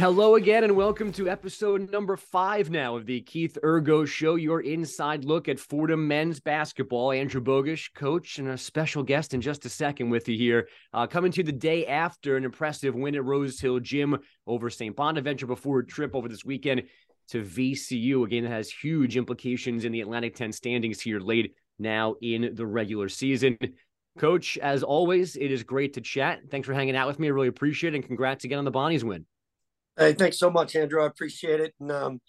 Hello again, and welcome to episode number five now of the Keith Urgo Show, your inside look at Fordham men's basketball. Andrew Bogusch, coach, and a special guest in just a second with you here. Uh, coming to the day after an impressive win at Rose Hill Gym over St. Bonaventure before a trip over this weekend to VCU, a game that has huge implications in the Atlantic 10 standings here late now in the regular season. Coach, as always, it is great to chat. Thanks for hanging out with me. I really appreciate it, and congrats again on the Bonnies win. Hey, thanks so much, Andrew. I appreciate it. And um,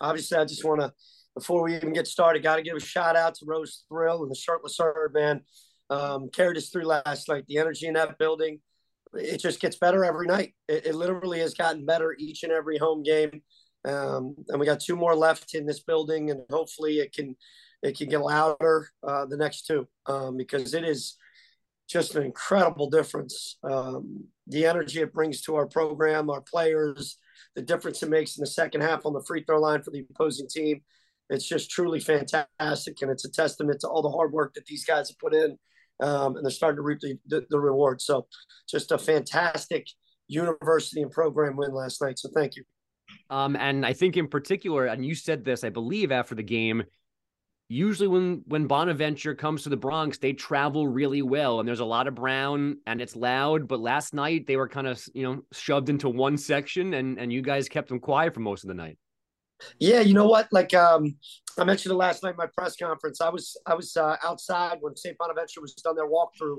obviously, I just want to, before we even get started, got to give a shout out to Rose Thrill and the Shirtless Herd, man. Um, carried us through last night. The energy in that building, it just gets better every night. It, it literally has gotten better each and every home game. Um, and we got two more left in this building, and hopefully it can it can get louder uh, the next two um, because it is just an incredible difference. Um, the energy it brings to our program, our players, the difference it makes in the second half on the free throw line for the opposing team. It's just truly fantastic, and it's a testament to all the hard work that these guys have put in, um, and they're starting to reap the, the, the reward. So, just a fantastic university and program win last night. So, thank you. Um, and I think in particular, and you said this, I believe, after the game, usually when when Bonaventure comes to the Bronx, they travel really well, and there's a lot of brown and it's loud. But last night they were kind of you know shoved into one section, and and you guys kept them quiet for most of the night. Yeah, you know what? Like um, I mentioned it last night in my press conference. I was I was uh, outside when St. Bonaventure was done their walkthrough,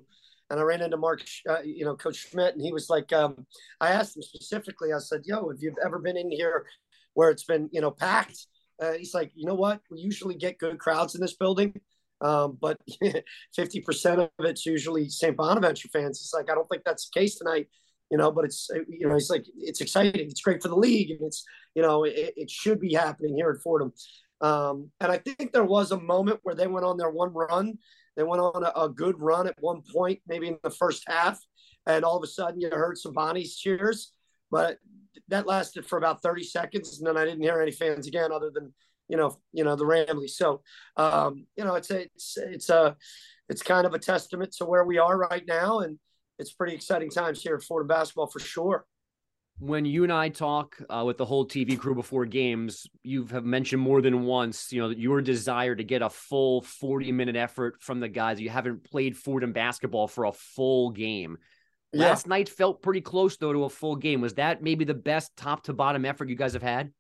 and I ran into Mark, uh, you know, Coach Schmidt, and he was like, um, I asked him specifically. I said, "Yo, have you ever been in here where it's been you know packed?" Uh, he's like, you know what? We usually get good crowds in this building, um, but 50% of it's usually St. Bonaventure fans. It's like, I don't think that's the case tonight, you know, but it's, you know, he's like, it's exciting. It's great for the league. And it's, you know, it, it should be happening here at Fordham. Um, and I think there was a moment where they went on their one run. They went on a, a good run at one point, maybe in the first half. And all of a sudden you heard some Bonnie's cheers. But that lasted for about 30 seconds, and then I didn't hear any fans again, other than you know, you know the Ramley. So, um, you know, it's a, it's it's a it's kind of a testament to where we are right now, and it's pretty exciting times here at Fordham basketball for sure. When you and I talk uh, with the whole TV crew before games, you have mentioned more than once, you know, your desire to get a full 40 minute effort from the guys. You haven't played Fordham basketball for a full game. Yeah. Last night felt pretty close though to a full game. Was that maybe the best top to bottom effort you guys have had?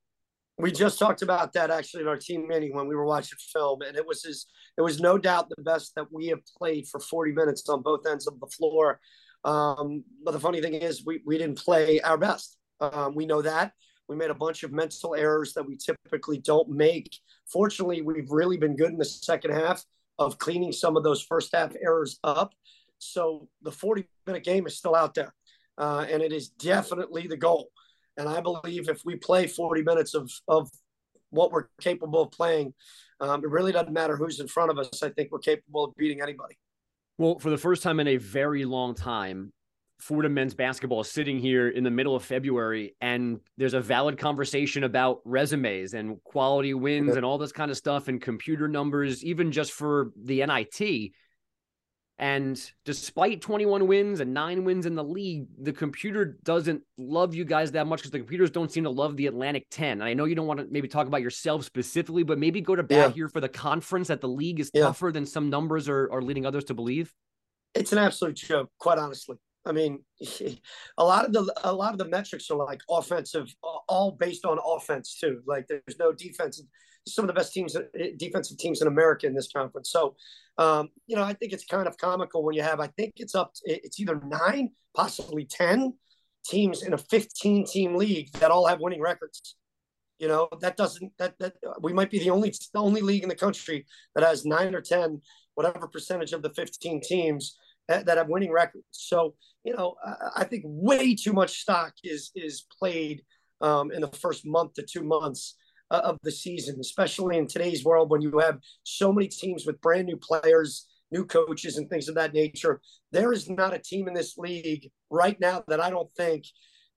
We just talked about that actually in our team meeting when we were watching film, and it was his, it was no doubt the best that we have played for 40 minutes on both ends of the floor. Um, but the funny thing is, we we didn't play our best. Um, we know that we made a bunch of mental errors that we typically don't make. Fortunately, we've really been good in the second half of cleaning some of those first half errors up. So the 40 minute game is still out there, uh, and it is definitely the goal. And I believe if we play 40 minutes of, of what we're capable of playing, um, it really doesn't matter who's in front of us. I think we're capable of beating anybody. Well, for the first time in a very long time, Fordham men's basketball is sitting here in the middle of February, and there's a valid conversation about resumes and quality wins and all this kind of stuff and computer numbers, even just for the NIT. And despite 21 wins and nine wins in the league, the computer doesn't love you guys that much because the computers don't seem to love the Atlantic 10. And I know you don't want to maybe talk about yourself specifically, but maybe go to bat yeah. here for the conference that the league is yeah. tougher than some numbers are, are leading others to believe. It's an absolute joke, quite honestly. I mean, a lot of the a lot of the metrics are like offensive, all based on offense too. Like there's no defensive some of the best teams, eh, defensive teams in America in this conference. So, um, you know, I think it's kind of comical when you have, I think it's up, it's either nine, possibly 10 teams in a 15 team league that all have winning records. You know, that doesn't, that, that we might be the only, the only league in the country that has nine or 10, whatever percentage of the 15 teams that, have winning records. So, you know, I, I think way too much stock is, is played um, in the first month to two months Uh, of the season, especially in today's world when you have so many teams with brand new players, new coaches, and things of that nature. There is not a team in this league right now that I don't think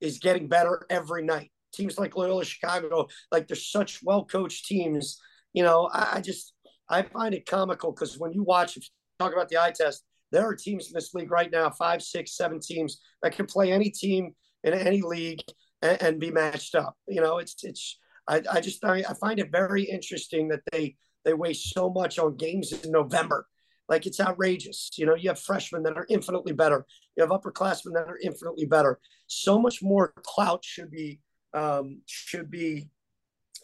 is getting better every night. Teams like Loyola Chicago, like they're such well coached teams. You know, I, I just I find it comical because when you watch, talk about the eye test, there are teams in this league right now, five, six, seven teams that can play any team in any league and, and be matched up. You know, it's it's I, I just I, I find it very interesting that they they waste so much on games in November. Like it's outrageous. You know, you have freshmen that are infinitely better. You have upperclassmen that are infinitely better. So much more clout should be um, should be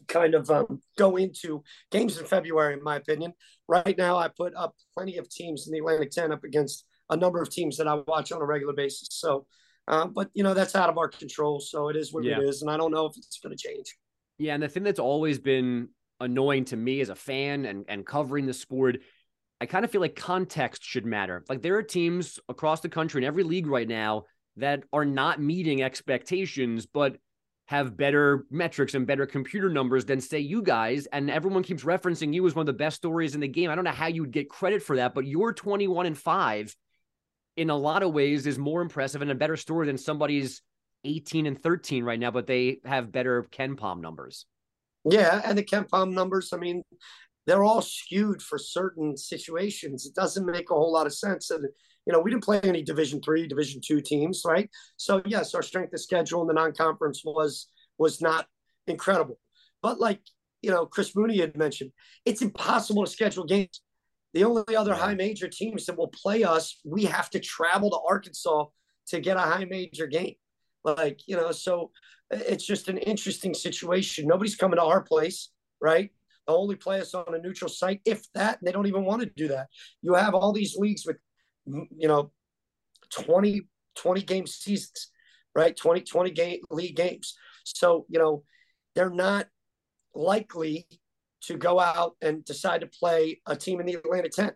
kind of um, go into games in February, in my opinion. Right now, I put up plenty of teams in the Atlantic 10 up against a number of teams that I watch on a regular basis. So, uh, but you know, that's out of our control. So it is what yeah. it is. And I don't know if it's going to change. Yeah. And the thing that's always been annoying to me as a fan and, and covering the sport, I kind of feel like context should matter. Like there are teams across the country in every league right now that are not meeting expectations, but have better metrics and better computer numbers than say you guys and everyone keeps referencing you as one of the best stories in the game i don't know how you would get credit for that but you're 21 and 5 in a lot of ways is more impressive and a better story than somebody's 18 and 13 right now but they have better KenPom numbers yeah and the KenPom numbers i mean they're all skewed for certain situations it doesn't make a whole lot of sense and you know, we didn't play any Division three, Division two teams, right? So yes, our strength of schedule in the non-conference was was not incredible, but like you know, Chris Mooney had mentioned, it's impossible to schedule games. The only other high major teams that will play us, we have to travel to Arkansas to get a high major game. Like, you know, so it's just an interesting situation. Nobody's coming to our place, right? They'll only play us on a neutral site, if that. They don't even want to do that. You have all these leagues with you know 20 20 game seasons right 20 20 game league games so you know they're not likely to go out and decide to play a team in the Atlantic 10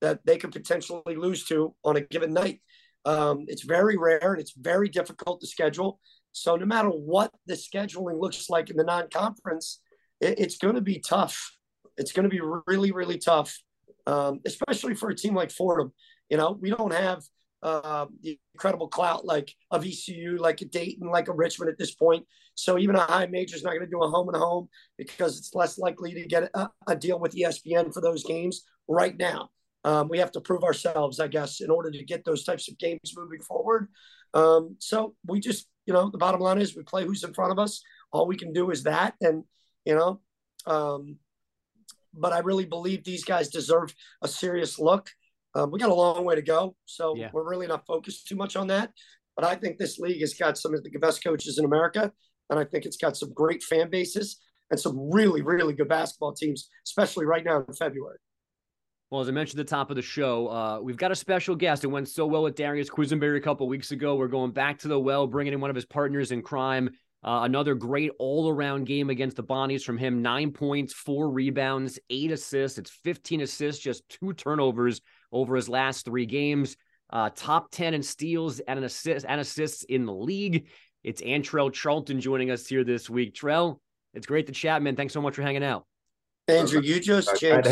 that they could potentially lose to on a given night um, it's very rare and it's very difficult to schedule so no matter what the scheduling looks like in the non-conference it, it's going to be tough it's going to be really really tough um, especially for a team like Fordham you know, we don't have uh, the incredible clout like a VCU, like a Dayton, like a Richmond at this point. So even a high major is not going to do a home and home because it's less likely to get a, a deal with ESPN for those games right now. Um, we have to prove ourselves, I guess, in order to get those types of games moving forward. Um, so we just, you know, the bottom line is we play who's in front of us. All we can do is that, and you know, um, but I really believe these guys deserve a serious look. Um, we got a long way to go, so yeah. we're really not focused too much on that. But I think this league has got some of the best coaches in America, and I think it's got some great fan bases and some really, really good basketball teams, especially right now in February. Well, as I mentioned at the top of the show, uh, we've got a special guest. It went so well with Darius Quisenberry a couple weeks ago. We're going back to the well, bringing in one of his partners in crime. Uh, another great all around game against the Bonnies from him. Nine points, four rebounds, eight assists. It's 15 assists, just two turnovers over his last three games. Uh, top 10 in steals and an assist and assists in the league. It's Antrell Charlton joining us here this week. Trell, it's great to chat, man. Thanks so much for hanging out. Andrew, you just changed.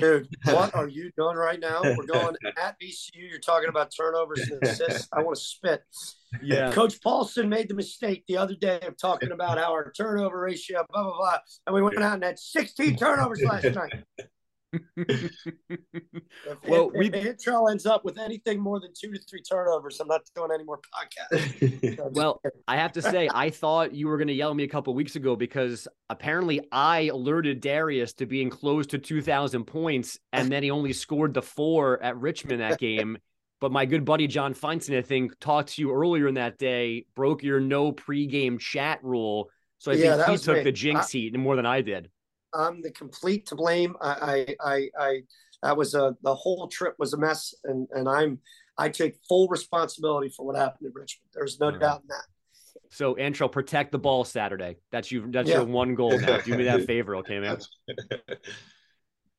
Dude, what are you doing right now? We're going at VCU. You're talking about turnovers and assists. I want to spit. Yeah. Coach Paulson made the mistake the other day of talking about how our turnover ratio, blah, blah, blah. And we went out and had 16 turnovers last night well, if, we if Antrell ends up with anything more than two to three turnovers, I'm not doing any more podcasts. well, I have to say, I thought you were going to yell at me a couple weeks ago because apparently I alerted Darius to being close to 2,000 points, and then he only scored the four at Richmond that game. But my good buddy John Feinstein, I think, talked to you earlier in that day, broke your no pregame chat rule. So I yeah, think he took me. the jinx I, heat more than I did. I'm the complete to blame. I, I, I, I that was a the whole trip was a mess, and and I'm I take full responsibility for what happened in Richmond. There's no doubt in that. So, Antrell, protect the ball Saturday. That's you. That's yeah. your one goal now. Do me that favor, okay, man.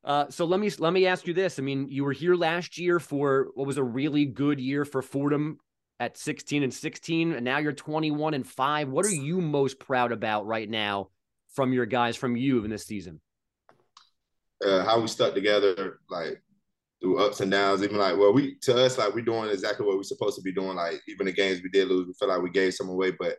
Uh, so let me let me ask you this. I mean, you were here last year for what was a really good year for Fordham at 16 and 16, and now you're 21 and five. What are you most proud about right now from your guys, from you in this season? Uh, how we stuck together, like through ups and downs. Even like, well, we to us, like we're doing exactly what we're supposed to be doing. Like even the games we did lose, we felt like we gave some away, but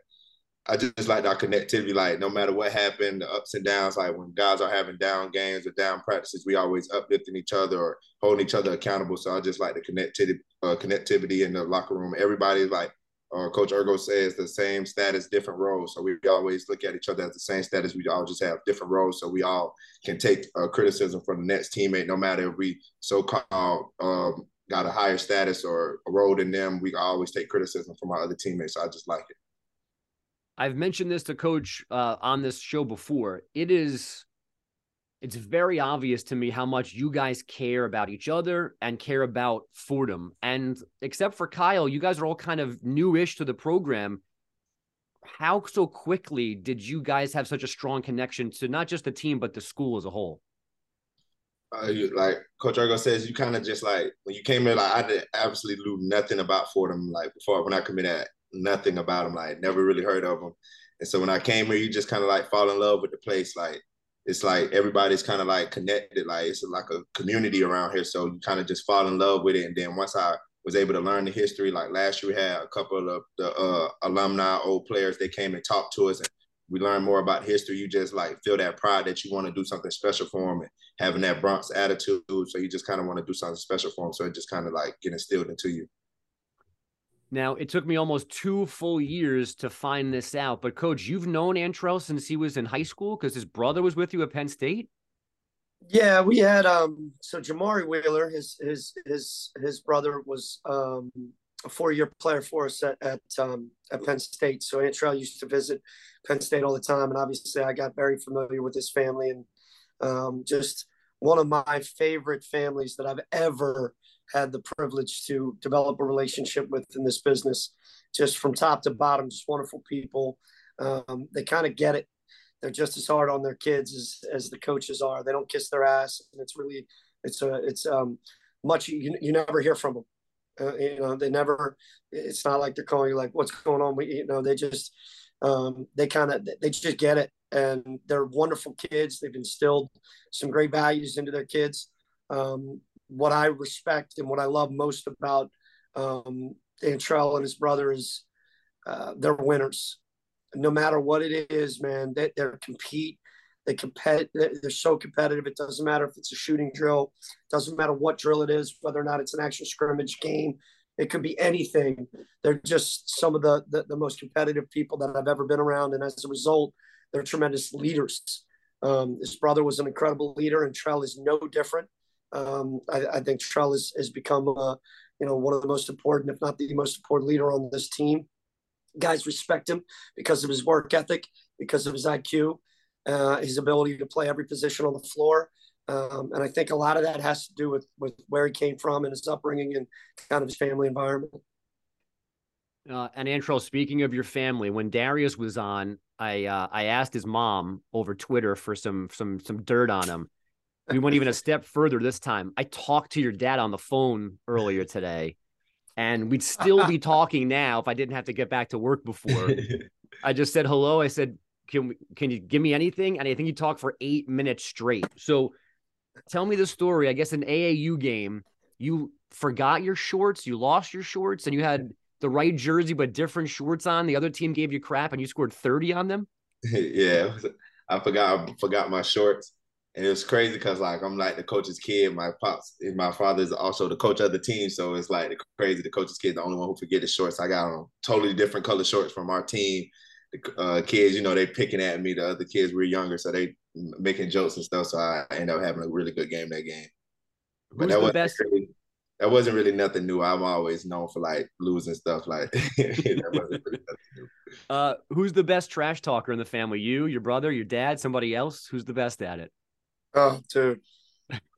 I just like our connectivity. Like no matter what happened, the ups and downs. Like when guys are having down games or down practices, we always uplifting each other or holding each other accountable. So I just like the connectivity, uh, connectivity in the locker room. Everybody's like uh, Coach Urgo says the same status, different roles. So we always look at each other as the same status. We all just have different roles, so we all can take uh, criticism from the next teammate, no matter if we so-called um, got a higher status or a role than them. We always take criticism from our other teammates. So I just like it. I've mentioned this to Coach uh, on this show before. It is it's very obvious to me how much you guys care about each other and care about Fordham. And except for Kyle, you guys are all kind of newish to the program. How so quickly did you guys have such a strong connection to not just the team but the school as a whole? Uh, you, like Coach Urgo says, you kind of just like when you came in, like I did absolutely knew nothing about Fordham. Like before, when I committed, nothing about them. Like never really heard of them. And so when I came here, you just kind of like fall in love with the place. Like it's like everybody's kind of like connected. Like it's like a community around here. So you kind of just fall in love with it. And then once I was able to learn the history, like last year we had a couple of the uh, alumni, old players, they came and talked to us and we learned more about history. You just like feel that pride that you want to do something special for them and having that Bronx attitude. So you just kind of want to do something special for them. So it just kind of like get instilled into you. Now, it took me almost two full years to find this out. But, coach, you've known Antrell since he was in high school because his brother was with you at Penn State. Yeah, we had um so Jamari Wheeler, his his his his brother was um a four-year player for us at at, um, at Penn State. So Antrell used to visit Penn State all the time, and obviously I got very familiar with his family and um, just one of my favorite families that I've ever had the privilege to develop a relationship with in this business, just from top to bottom, just wonderful people. Um, they kind of get it. They're just as hard on their kids as, as the coaches are. They don't kiss their ass, and it's really it's a it's um much you, you never hear from them. Uh, you know, they never. It's not like they're calling you like, "What's going on?" You know, they just um, they kind of they just get it, and they're wonderful kids. They've instilled some great values into their kids. Um, what I respect and what I love most about um, Antrell and his brother is uh, they're winners. No matter what it is, man, they, they compete. They compete. They're so competitive. It doesn't matter if it's a shooting drill. Doesn't matter what drill it is, whether or not it's an actual scrimmage game. It could be anything. They're just some of the, the, the most competitive people that I've ever been around, and as a result, they're tremendous leaders. Um, his brother was an incredible leader, and Trell is no different. Um, I, I, think Trell has, has become, uh, you know, one of the most important, if not the most important leader on this team. Guys respect him because of his work ethic, because of his IQ, uh, his ability to play every position on the floor. Um, and I think a lot of that has to do with, with where he came from and his upbringing and kind of his family environment. Uh, and Antrell, speaking of your family, when Darius was on, I uh, I asked his mom over Twitter for some some some dirt on him, we went even a step further this time. I talked to your dad on the phone earlier today, and we'd still be talking now if I didn't have to get back to work before. I just said hello. I said, "Can we, can you give me anything?" And I think you talked for eight minutes straight. So, tell me the story. I guess an AAU game, you forgot your shorts, you lost your shorts, and you had the right jersey but different shorts on. The other team gave you crap, and you scored thirty on them. yeah, I forgot. I forgot my shorts and it was crazy because like I'm like the coach's kid. My pops, my father is also the coach of the team, so it's like crazy. The coach's kid, the only one who forget his shorts. I got on totally different color shorts from our team. The uh, kids, you know, they picking at me. The other kids were younger, so they making jokes and stuff. So I ended up having a really good game that game. But Who's that was best? Really, that wasn't really nothing new. I'm always known for like losing stuff. Like that wasn't really Uh, who's the best trash talker in the family? You, your brother, your dad, somebody else? Who's the best at it? Oh, dude.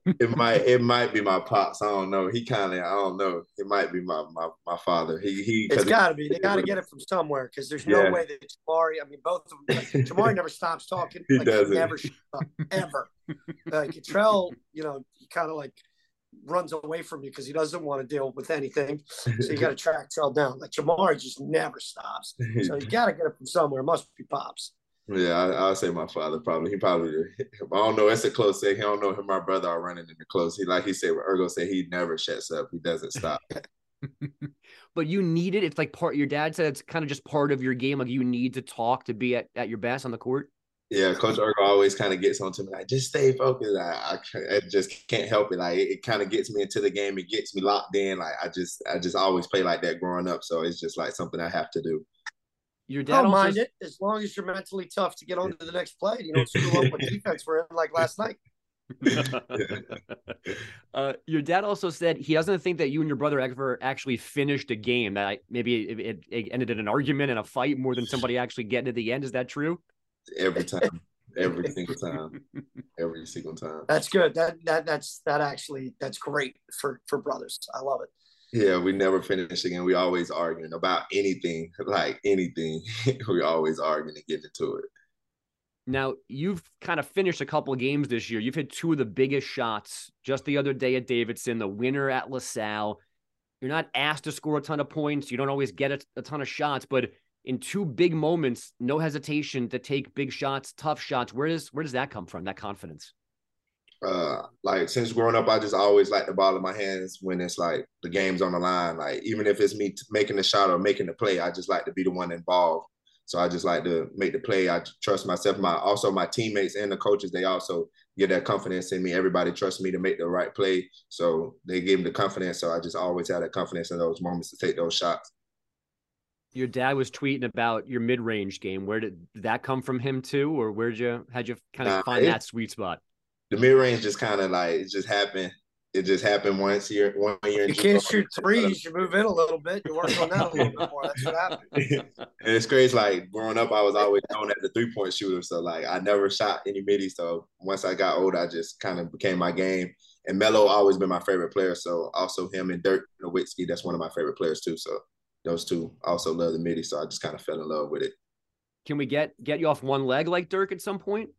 it might it might be my pops. I don't know. He kind of I don't know. It might be my my, my father. He he. It's got to be. They got to get it from somewhere because there's no way that Jamari. I mean, both of them. Like, Jamari never stops talking. He like, doesn't. He never up, ever. Like Trell, you know, he kind of like runs away from you because he doesn't want to deal with anything. So you got to track Trell down. Like Jamari just never stops. So you got to get it from somewhere. It must be pops. Yeah, I, will say my father probably. He probably. I don't know. It's a close thing. He don't know him. My brother are running in the close. He like he said. Urgo said he never shuts up. He doesn't stop. but you need it. It's like part. Your dad said it's kind of just part of your game. Like you need to talk to be at, at your best on the court. Yeah, Coach Urgo always kind of gets on to me like, just stay focused. I, I, I just can't help it. Like it, it kind of gets me into the game. It gets me locked in. Like I just, I just always play like that growing up. So it's just like something I have to do. Your dad don't mind it as long as you're mentally tough to get on to the next play. You don't screw up with defense we're in like last night. uh, your dad also said he doesn't think that you and your brother ever actually finished a game. That maybe it, it, it ended in an argument and a fight more than somebody actually getting to the end. Is that true? Every time, every single time, every single time. That's good. That that that's that actually that's great for for brothers. I love it. Yeah, we never finish again. We always arguing about anything, like anything. we always arguing and getting into it. Now, you've kind of finished a couple games this year. You've hit two of the biggest shots just the other day at Davidson, the winner at LaSalle. You're not asked to score a ton of points. You don't always get a, a ton of shots, but in two big moments, no hesitation to take big shots, tough shots. Where does where does that come from? That confidence? Uh, like since growing up, I just always like the ball in my hands when it's like the game's on the line. Like even if it's me making the shot or making the play, I just like to be the one involved. So I just like to make the play. I trust myself. My also my teammates and the coaches, they also get that confidence in me. Everybody trusts me to make the right play. So they give me the confidence. So I just always have that confidence in those moments to take those shots. Your dad was tweeting about your mid-range game. Where did that come from him too, or where'd you how'd you kind of nah, find it, that sweet spot? The mid-range just kind of like it just happened it just happened once year, one year. You can't shoot threes. You move in a little bit. You work on that a little bit more. That's what happened. and it's crazy. Like growing up, I was always known as the three point shooter. So like I never shot any middies. So once I got old, I just kind of became my game. And Melo always been my favorite player. So also him and Dirk Nowitzki, that's one of my favorite players too. So those two also love the midi. So I just kind of fell in love with it. Can we get get you off one leg like Dirk at some point?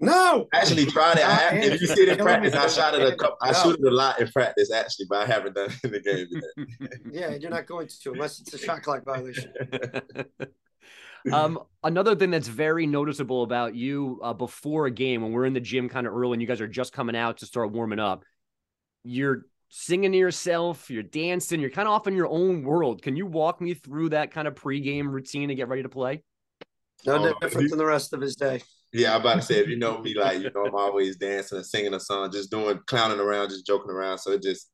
No, I actually tried it. I have, if you see it in practice, I shot it a couple. I shoot it a lot in practice actually, but I haven't done it in the game yet. yeah, you're not going to unless it's a shot clock violation. um, another thing that's very noticeable about you uh, before a game when we're in the gym kind of early and you guys are just coming out to start warming up, you're singing to yourself, you're dancing, you're kind of off in your own world. Can you walk me through that kind of pregame routine to get ready to play? No oh, different than the rest of his day. Yeah, I'm about to say if you know me, like you know, I'm always dancing and singing a song, just doing clowning around, just joking around. So it just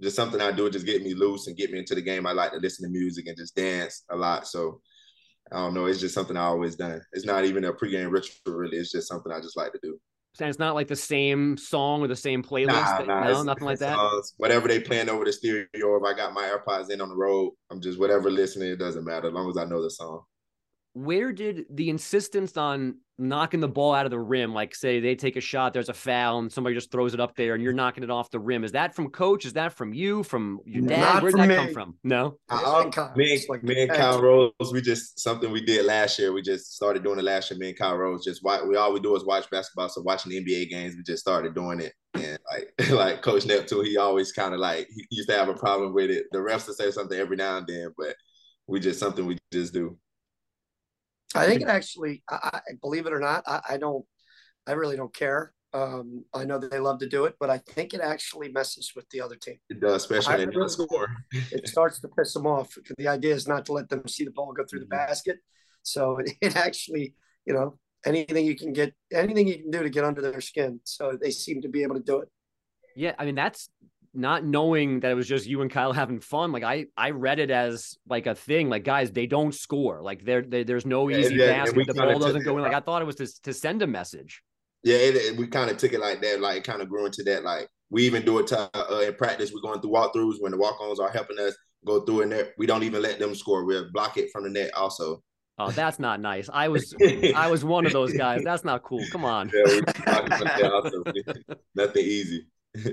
just something I do, it just get me loose and get me into the game. I like to listen to music and just dance a lot. So I don't know, it's just something I always done. It's not even a pregame ritual, really. It's just something I just like to do. And it's not like the same song or the same playlist. Nah, nah, no, nothing like that. Songs, whatever they playing over the stereo, if I got my AirPods in on the road, I'm just whatever listening. It doesn't matter as long as I know the song where did the insistence on knocking the ball out of the rim, like say they take a shot, there's a foul, and somebody just throws it up there, and you're knocking it off the rim? Is that from coach? Is that from you? From your dad? Where did that me. come from? No, uh, me, like me and Kyle Rose, we just something we did last year. We just started doing it last year. Me and Kyle Rose just watch. We all we do is watch basketball. So watching the NBA games, we just started doing it. And like like Coach Neptune, he always kind of like he used to have a problem with it. The refs to say something every now and then, but we just something we just do. I think it actually, I, I believe it or not, I, I, don't, I really don't care. Um, I know that they love to do it, but I think it actually messes with the other team. It does, especially in the score. it starts to piss them off. Because the idea is not to let them see the ball go through the mm-hmm. basket. So it, it actually, you know, anything you can get, anything you can do to get under their skin. So they seem to be able to do it. Yeah, I mean that's not knowing that it was just you and Kyle having fun, like I I read it as like a thing. Like guys, they don't score. Like there there's no easy yeah, basket. The ball doesn't go in. Like I thought it was to to send a message. Yeah, it, we kind of took it like that. Like it kind of grew into that. Like we even do it to, uh, in practice. We're going through walkthroughs when the walk-ons are helping us go through in there. We don't even let them score. We'll block it from the net also. Oh, that's not nice. I was I was one of those guys. That's not cool. Come on. Yeah, Nothing easy.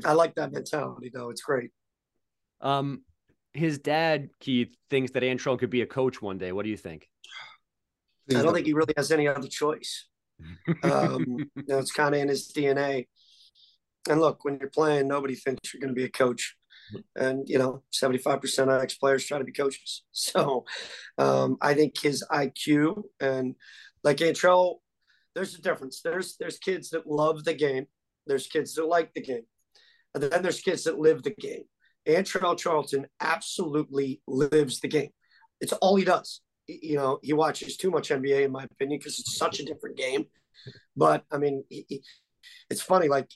I like that mentality though. It's great. Um, his dad Keith thinks that Antrell could be a coach one day. What do you think? I don't think he really has any other choice. Um, you know, it's kind of in his DNA. And look, when you're playing, nobody thinks you're going to be a coach. And you know, 75% of ex players try to be coaches. So um, I think his IQ and like Antrell, there's a difference. There's there's kids that love the game. There's kids that like the game. And then there's kids that live the game. Antrell Charlton absolutely lives the game. It's all he does. You know, he watches too much NBA, in my opinion, because it's such a different game But I mean, he, he, it's funny. Like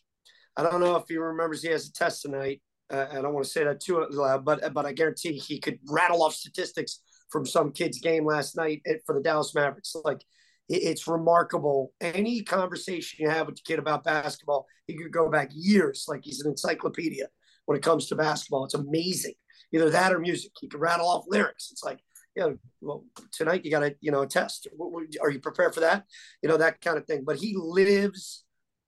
I don't know if he remembers he has a test tonight. Uh, I don't want to say that too loud, but but I guarantee he could rattle off statistics from some kid's game last night for the Dallas Mavericks. Like it's remarkable. Any conversation you have with the kid about basketball, he could go back years. Like he's an encyclopedia when it comes to basketball. It's amazing. Either that or music. He can rattle off lyrics. It's like, you know, well, tonight you got to, you know, a test. Are you prepared for that? You know, that kind of thing. But he lives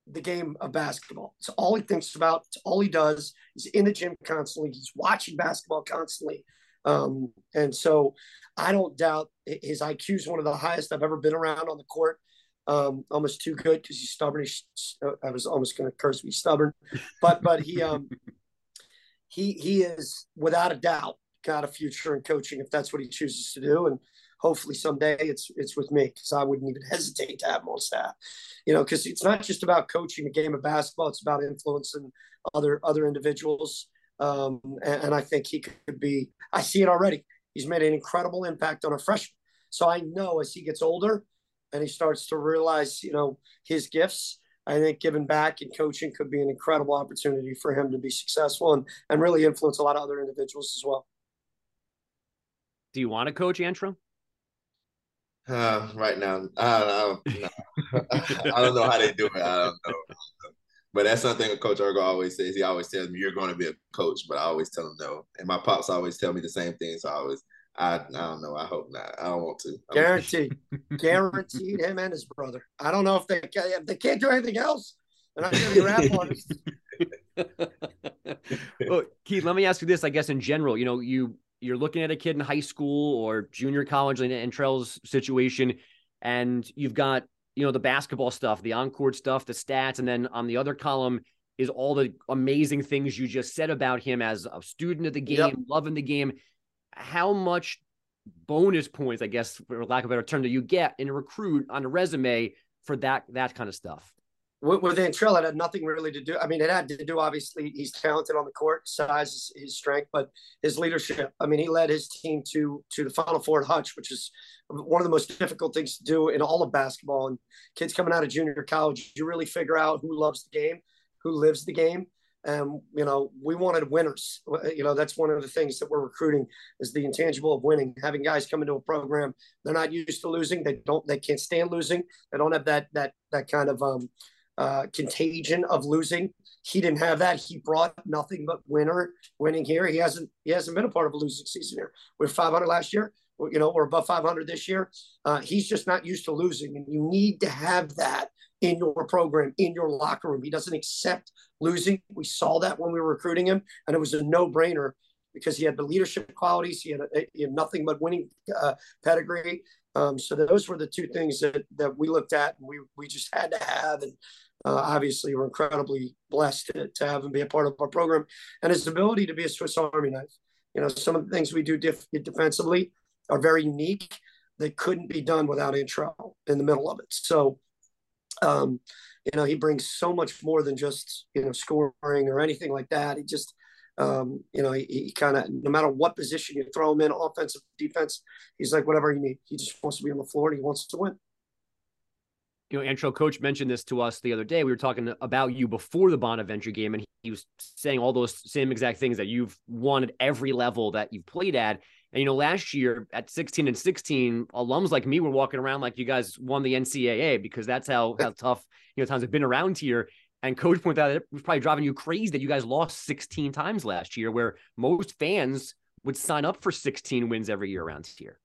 the game of basketball. It's all he thinks about. It's all he does. He's in the gym constantly. He's watching basketball constantly. Um, and so I don't doubt his IQ is one of the highest I've ever been around on the court. Um, almost too good because he's stubborn. He's, I was almost going to curse me stubborn, but but he um he he is without a doubt got a future in coaching if that's what he chooses to do, and hopefully someday it's it's with me because I wouldn't even hesitate to have him on staff. You know, because it's not just about coaching a game of basketball; it's about influencing other other individuals. Um, and, and I think he could be. I see it already. He's made an incredible impact on a freshman. So I know as he gets older and he starts to realize, you know, his gifts, I think giving back and coaching could be an incredible opportunity for him to be successful and, and really influence a lot of other individuals as well. Do you want to coach Antro? Uh, right now, I don't, know. I don't know how they do it. I don't know. But that's something Coach Urgo always says. He always tells me, "You're going to be a coach," but I always tell him no. And my pops always tell me the same thing. So I always, I, I don't know. I hope not. I don't want to. Guaranteed, guaranteed. Him and his brother. I don't know if they if they can't do anything else. They're not going to be rap artists. well, Keith, let me ask you this. I guess in general, you know, you you're looking at a kid in high school or junior college in, in Trell's situation, and you've got you know the basketball stuff, the on-court stuff, the stats, and then on the other column is all the amazing things you just said about him as a student of the game, yep. loving the game. How much bonus points, I guess, for lack of a better term, do you get in a recruit on a resume for that that kind of stuff? With, with Antrell, it had nothing really to do. I mean, it had to do. Obviously, he's talented on the court, size is his strength, but his leadership. I mean, he led his team to to the Final Four at Hutch, which is one of the most difficult things to do in all of basketball. And kids coming out of junior college, you really figure out who loves the game, who lives the game. And you know, we wanted winners. You know, that's one of the things that we're recruiting is the intangible of winning. Having guys come into a program, they're not used to losing. They don't. They can't stand losing. They don't have that that that kind of um, uh, contagion of losing. He didn't have that. He brought nothing but winner winning here. He hasn't he hasn't been a part of a losing season here. We're 500 last year. You know, we're above 500 this year. Uh, he's just not used to losing, and you need to have that in your program, in your locker room. He doesn't accept losing. We saw that when we were recruiting him, and it was a no brainer because he had the leadership qualities. He had, a, he had nothing but winning uh, pedigree. Um, so those were the two things that that we looked at and we we just had to have. And uh, obviously, we're incredibly blessed to, to, have him be a part of our program and his ability to be a Swiss Army knife. You know, some of the things we do def- defensively are very unique. They couldn't be done without Antrell in the middle of it. So, um, you know, he brings so much more than just you know scoring or anything like that. He just um, you know, he, he kind of, no matter what position you throw him in, offensive, defense, he's like, whatever you need. He just wants to be on the floor and he wants to win. You know, Antro coach mentioned this to us the other day. We were talking about you before the Bonaventure game, and he was saying all those same exact things that you've won at every level that you've played at. And you know, last year at 16 and 16, alums like me were walking around like you guys won the NCAA because that's how how tough you know times have been around here. And coach pointed out it was probably driving you crazy that you guys lost 16 times last year, where most fans would sign up for 16 wins every year around here.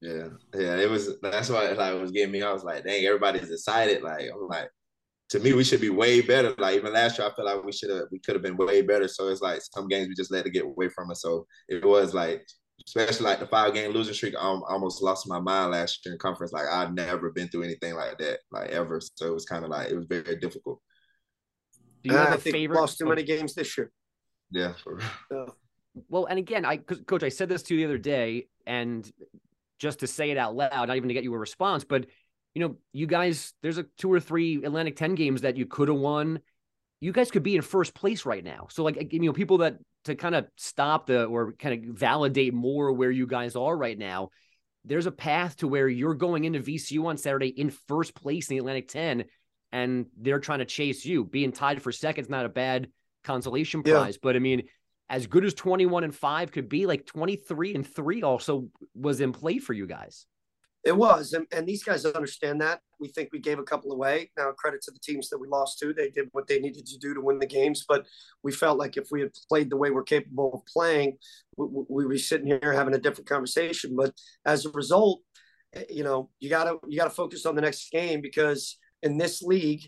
Yeah, yeah, it was. That's why like it was getting me. I was like, dang, everybody's excited. Like I'm like, to me, we should be way better. Like even last year, I feel like we should have, we could have been way better. So it's like some games we just let it get away from us. So it was like, especially like the five game losing streak. I almost lost my mind last year in conference. Like I'd never been through anything like that, like ever. So it was kind of like it was very difficult. Do you have I a favorite? Lost too many games this year. Yeah. Well, and again, I coach, I said this to you the other day, and just to say it out loud, not even to get you a response, but you know, you guys, there's a two or three Atlantic 10 games that you could have won. You guys could be in first place right now. So, like, you know, people that to kind of stop the or kind of validate more where you guys are right now. there's a path to where you're going into VCU on Saturday in first place in the Atlantic 10 and they're trying to chase you. Being tied for second is not a bad consolation prize, yeah. but I mean, as good as 21 and 5 could be, like 23 and 3 also was in play for you guys. It was, and, and these guys understand that. We think we gave a couple away. Now, credit to the teams that we lost to; they did what they needed to do to win the games. But we felt like if we had played the way we're capable of playing, we, would be sitting here having a different conversation. But as a result, eh, you know, you gotta you gotta focus on the next game because in this league,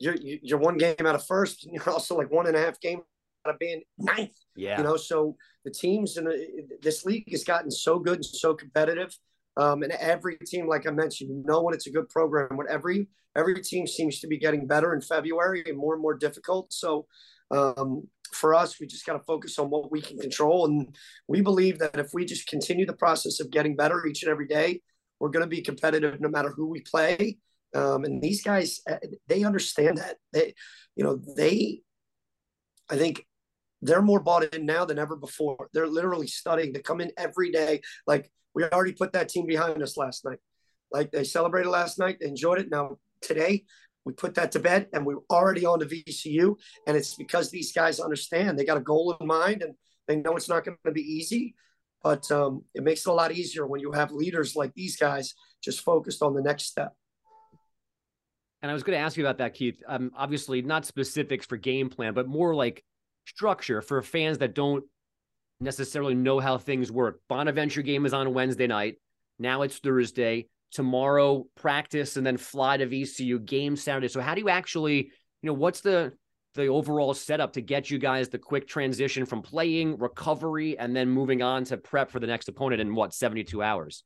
you're you're one game out of first, and you're also like one and a half game out of being ninth. Yeah, you know, so the teams in the, this league has gotten so good and so competitive um, and every team, like I mentioned, you know when it's a good program. When every every team seems to be getting better in February and more and more difficult. So um, for us, we just got to focus on what we can control, and we believe that if we just continue the process of getting better each and every day, we're going to be competitive no matter who we play. Um, and these guys, uh, they understand that. They, you know, they, I think they're more bought in now than ever before. They're literally studying. They come in every day. Like we already put that team behind us last night. Like they celebrated last night, they enjoyed it. Now today, we put that to bed, and we're already on to VCU. And it's because these guys understand they got a goal in mind, and they know it's not going to be easy. But um, it makes it a lot easier when you have leaders like these guys just focused on the next step. And I was going to ask you about that, Keith. Um, obviously, not specifics for game plan, but more like structure for fans that don't necessarily know how things work. Bonaventure game is on Wednesday night. Now it's Thursday. Tomorrow practice and then fly to VCU game Saturday. So how do you actually, you know, what's the the overall setup to get you guys the quick transition from playing, recovery, and then moving on to prep for the next opponent in what 72 hours?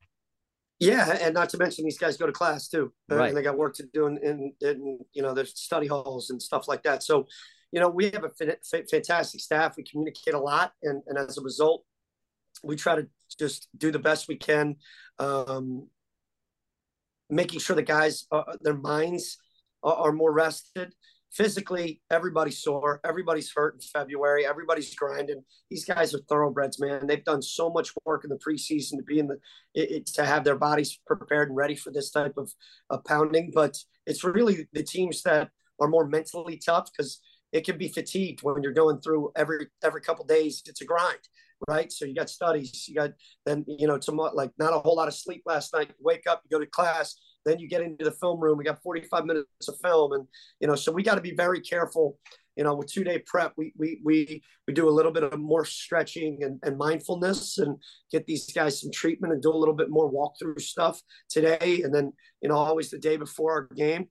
Yeah, and not to mention these guys go to class too, uh, right. and they got work to do in, in, in you know their study halls and stuff like that. So you know, we have a fantastic staff. We communicate a lot, and, and as a result, we try to just do the best we can, um, making sure the guys, uh, their minds are, are, more rested. Physically, everybody's sore. Everybody's hurt in February. Everybody's grinding. These guys are thoroughbreds, man. They've done so much work in the preseason to be in the it, it, to have their bodies prepared and ready for this type of, of pounding. But it's really the teams that are more mentally tough because it can be fatigued when you're going through every every couple days. It's a grind, right? So you got studies, you got then you know tomorrow like not a whole lot of sleep last night. You wake up, you go to class, then you get into the film room. We got 45 minutes of film, and you know so we got to be very careful. You know, with two day prep, we we we we do a little bit of more stretching and, and mindfulness, and get these guys some treatment, and do a little bit more walkthrough stuff today, and then you know always the day before our game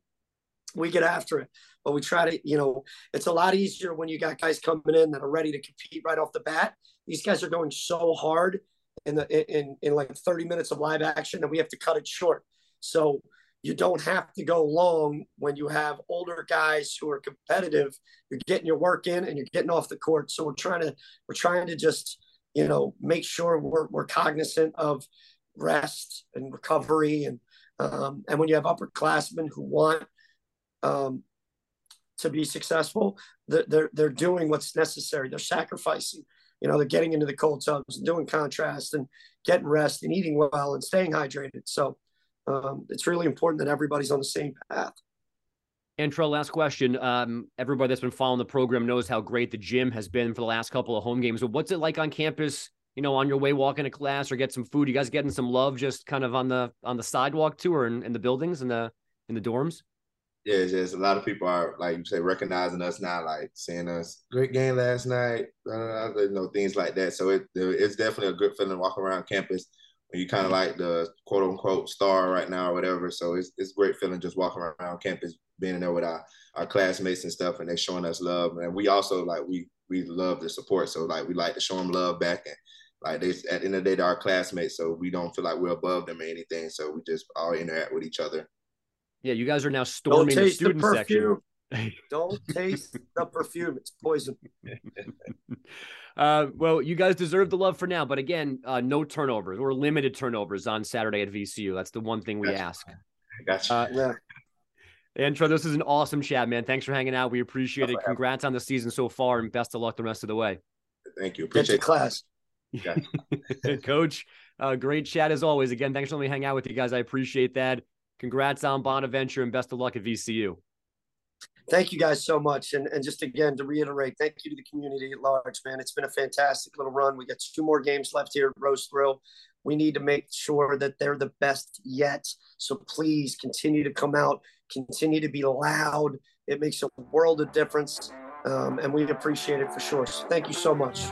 we get after it. But we try to, you know, it's a lot easier when you got guys coming in that are ready to compete right off the bat. These guys are going so hard in the in in like 30 minutes of live action that we have to cut it short. So you don't have to go long when you have older guys who are competitive. You're getting your work in and you're getting off the court. So we're trying to we're trying to just you know make sure we're we're cognizant of rest and recovery and um, and when you have upperclassmen who want um, to be successful, they're, they're, they're doing what's necessary. They're sacrificing. You know, they're getting into the cold tubs and doing contrast and getting rest and eating well and staying hydrated. So um, it's really important that everybody's on the same path. Antrell, last question. Um, everybody that's been following the program knows how great the gym has been for the last couple of home games. But what's it like on campus? You know, on your way walking to class or get some food. You guys getting some love just kind of on the on the sidewalk too, or in, in the buildings in the in the dorms? Yeah, it's just a lot of people are like you say recognizing us now, like seeing us great game last night, you know things like that. So it it's definitely a good feeling walking around campus when you kind of like the quote unquote star right now or whatever. So it's it's great feeling just walking around campus, being there with our our classmates and stuff, and they showing us love. And we also like we we love the support, so like we like to show them love back and. Like they, at the end of the day, they're our classmates, so we don't feel like we're above them or anything. So we just all interact with each other yeah, you guys are now storming the student the section. Don't taste the perfume; it's poison. Uh, well, you guys deserve the love for now, but again, uh, no turnovers or limited turnovers on Saturday at VCU. That's the one thing we gotcha. ask. Gotcha. Uh, yeah. Antro, this is an awesome chat, man. Thanks for hanging out. We appreciate it. Congrats on the season so far, and best of luck the rest of the way. Thank you. Appreciate class. Yeah. Coach, Uh, great chat as always. Again, thanks for letting me hang out with you guys. I appreciate that. Congrats on Bonaventure and best of luck at VCU. Thank you guys so much. And, and just again, to reiterate, thank you to the community at large, man. It's been a fantastic little run. We got two more games left here at Rose Thrill. We need to make sure that they're the best yet. So please continue to come out, continue to be loud. It makes a world of difference. Um, and we appreciate it for sure. So thank you so much.